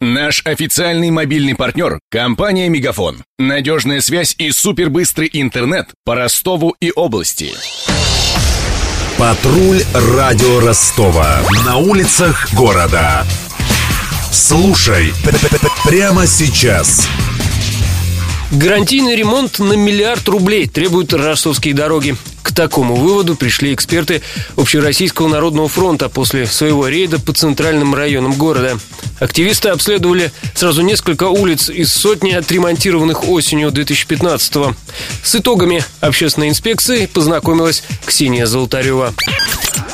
Наш официальный мобильный партнер – компания «Мегафон». Надежная связь и супербыстрый интернет по Ростову и области. Патруль радио Ростова. На улицах города. Слушай прямо сейчас. Гарантийный ремонт на миллиард рублей требуют ростовские дороги. К такому выводу пришли эксперты Общероссийского народного фронта после своего рейда по центральным районам города. Активисты обследовали сразу несколько улиц из сотни отремонтированных осенью 2015-го. С итогами общественной инспекции познакомилась Ксения Золотарева.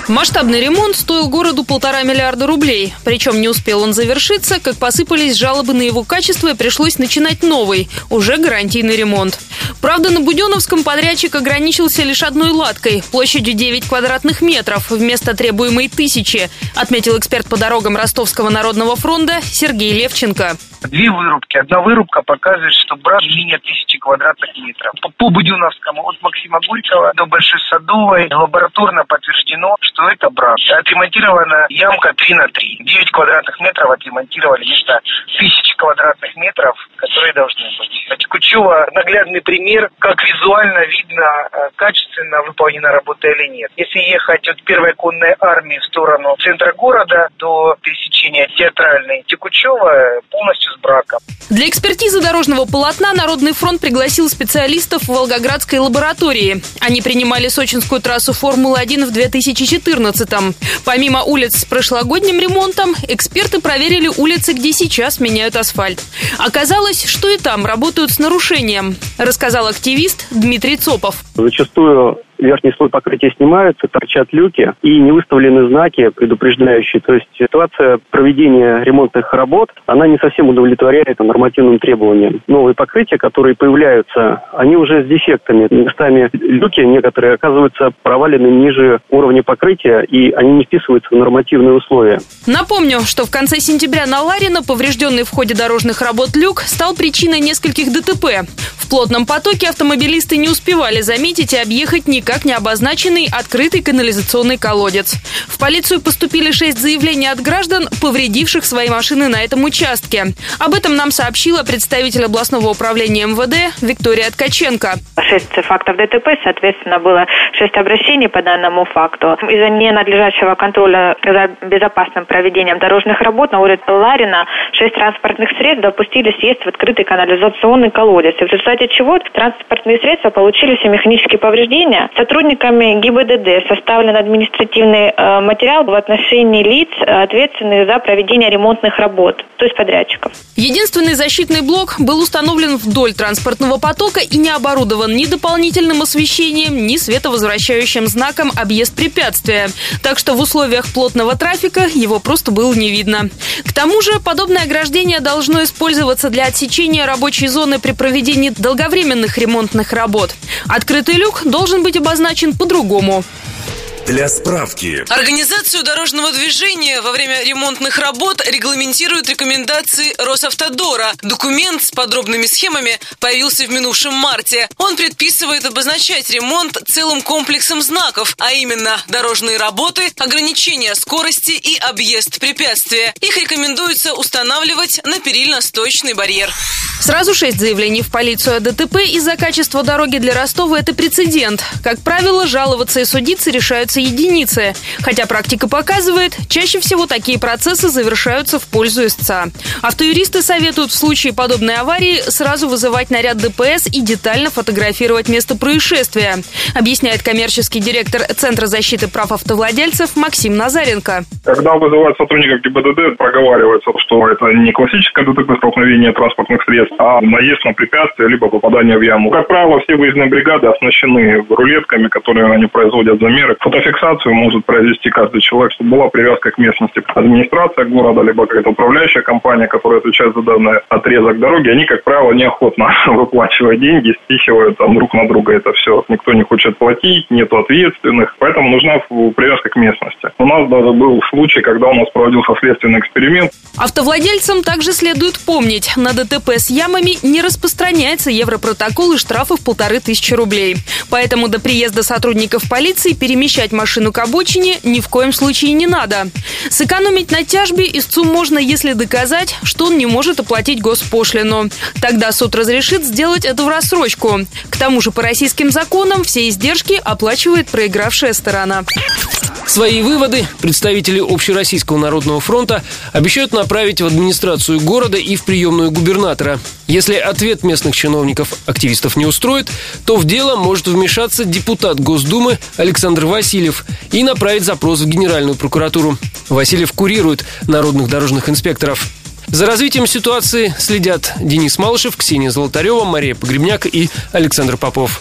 Масштабный ремонт стоил городу полтора миллиарда рублей. Причем не успел он завершиться, как посыпались жалобы на его качество и пришлось начинать новый, уже гарантийный ремонт. Правда, на Буденовском подрядчик ограничился лишь одной латкой, площадью 9 квадратных метров, вместо требуемой тысячи, отметил эксперт по дорогам Ростовского народного фронта Сергей Левченко. Две вырубки. Одна вырубка показывает, что брак линия тысячи квадратных метров. По, по Будюновскому от Максима Горького до Большой Садовой лабораторно подтверждено, что это брак. Отремонтирована ямка 3 на 3. 9 квадратных метров отремонтировали вместо тысячи квадратных метров, которые должны быть. Текучева наглядный пример, как визуально видно, э, качественно выполнена работа или нет. Если ехать от первой конной армии в сторону центра города до пересечения театральной Текучева полностью с браком. Для экспертизы дорожного полотна Народный фронт пригласил специалистов в Волгоградской лаборатории. Они принимали сочинскую трассу Формулы-1 в 2014-м. Помимо улиц с прошлогодним ремонтом, эксперты проверили улицы, где сейчас меняют асфальт. Оказалось, что и там работают с нарушением, рассказал активист Дмитрий Цопов. Зачастую верхний слой покрытия снимается, торчат люки и не выставлены знаки предупреждающие. То есть ситуация проведения ремонтных работ, она не совсем удовлетворяет нормативным требованиям. Новые покрытия, которые появляются, они уже с дефектами. Местами люки некоторые оказываются провалены ниже уровня покрытия, и они не вписываются в нормативные условия. Напомню, что в конце сентября на Ларина поврежденный в ходе дорожных работ люк стал причиной нескольких ДТП. В плотном потоке автомобилисты не успевали заметить и объехать никак никак не обозначенный открытый канализационный колодец. В полицию поступили шесть заявлений от граждан, повредивших свои машины на этом участке. Об этом нам сообщила представитель областного управления МВД Виктория Ткаченко. Шесть фактов ДТП, соответственно, было шесть обращений по данному факту. Из-за ненадлежащего контроля за безопасным проведением дорожных работ на улице Ларина шесть транспортных средств допустили съезд в открытый канализационный колодец. И в результате чего транспортные средства получили все механические повреждения. Сотрудниками ГИБДД составлен административный э, материал в отношении лиц, э, ответственных за проведение ремонтных работ, то есть подрядчиков. Единственный защитный блок был установлен вдоль транспортного потока и не оборудован ни дополнительным освещением, ни световозвращающим знаком «Объезд препятствия». Так что в условиях плотного трафика его просто было не видно. К тому же подобное ограждение должно использоваться для отсечения рабочей зоны при проведении долговременных ремонтных работ. Открытый люк должен быть обозначен обозначен по-другому. Для справки. Организацию дорожного движения во время ремонтных работ регламентируют рекомендации Росавтодора. Документ с подробными схемами появился в минувшем марте. Он предписывает обозначать ремонт целым комплексом знаков, а именно дорожные работы, ограничения скорости и объезд препятствия. Их рекомендуется устанавливать на перильно-стоечный барьер. Сразу шесть заявлений в полицию о ДТП из-за качества дороги для Ростова – это прецедент. Как правило, жаловаться и судиться решаются единицы. Хотя практика показывает, чаще всего такие процессы завершаются в пользу истца. Автоюристы советуют в случае подобной аварии сразу вызывать наряд ДПС и детально фотографировать место происшествия, объясняет коммерческий директор Центра защиты прав автовладельцев Максим Назаренко. Когда вызывают сотрудников ГИБДД, проговаривается, что это не классическое ДТП столкновение транспортных средств, а наезд на препятствие, либо попадание в яму. Как правило, все выездные бригады оснащены рулетками, которые они производят замеры. Фотофиксацию может произвести каждый человек, чтобы была привязка к местности. Администрация города, либо какая-то управляющая компания, которая отвечает за данный отрезок дороги, они, как правило, неохотно выплачивают деньги, спихивают там друг на друга это все. Никто не хочет платить, нету ответственных, поэтому нужна привязка к местности. У нас даже был случай, когда у нас проводился следственный эксперимент. Автовладельцам также следует помнить, на ДТП с ямами не распространяется европротокол и штрафы в полторы тысячи рублей. Поэтому до приезда сотрудников полиции перемещать подъезжать машину к обочине ни в коем случае не надо. Сэкономить на тяжбе истцу можно, если доказать, что он не может оплатить госпошлину. Тогда суд разрешит сделать это в рассрочку. К тому же по российским законам все издержки оплачивает проигравшая сторона. Свои выводы представители Общероссийского народного фронта обещают направить в администрацию города и в приемную губернатора. Если ответ местных чиновников активистов не устроит, то в дело может вмешаться депутат Госдумы Александр Васильев и направить запрос в Генеральную прокуратуру. Васильев курирует народных дорожных инспекторов. За развитием ситуации следят Денис Малышев, Ксения Золотарева, Мария Погребняк и Александр Попов.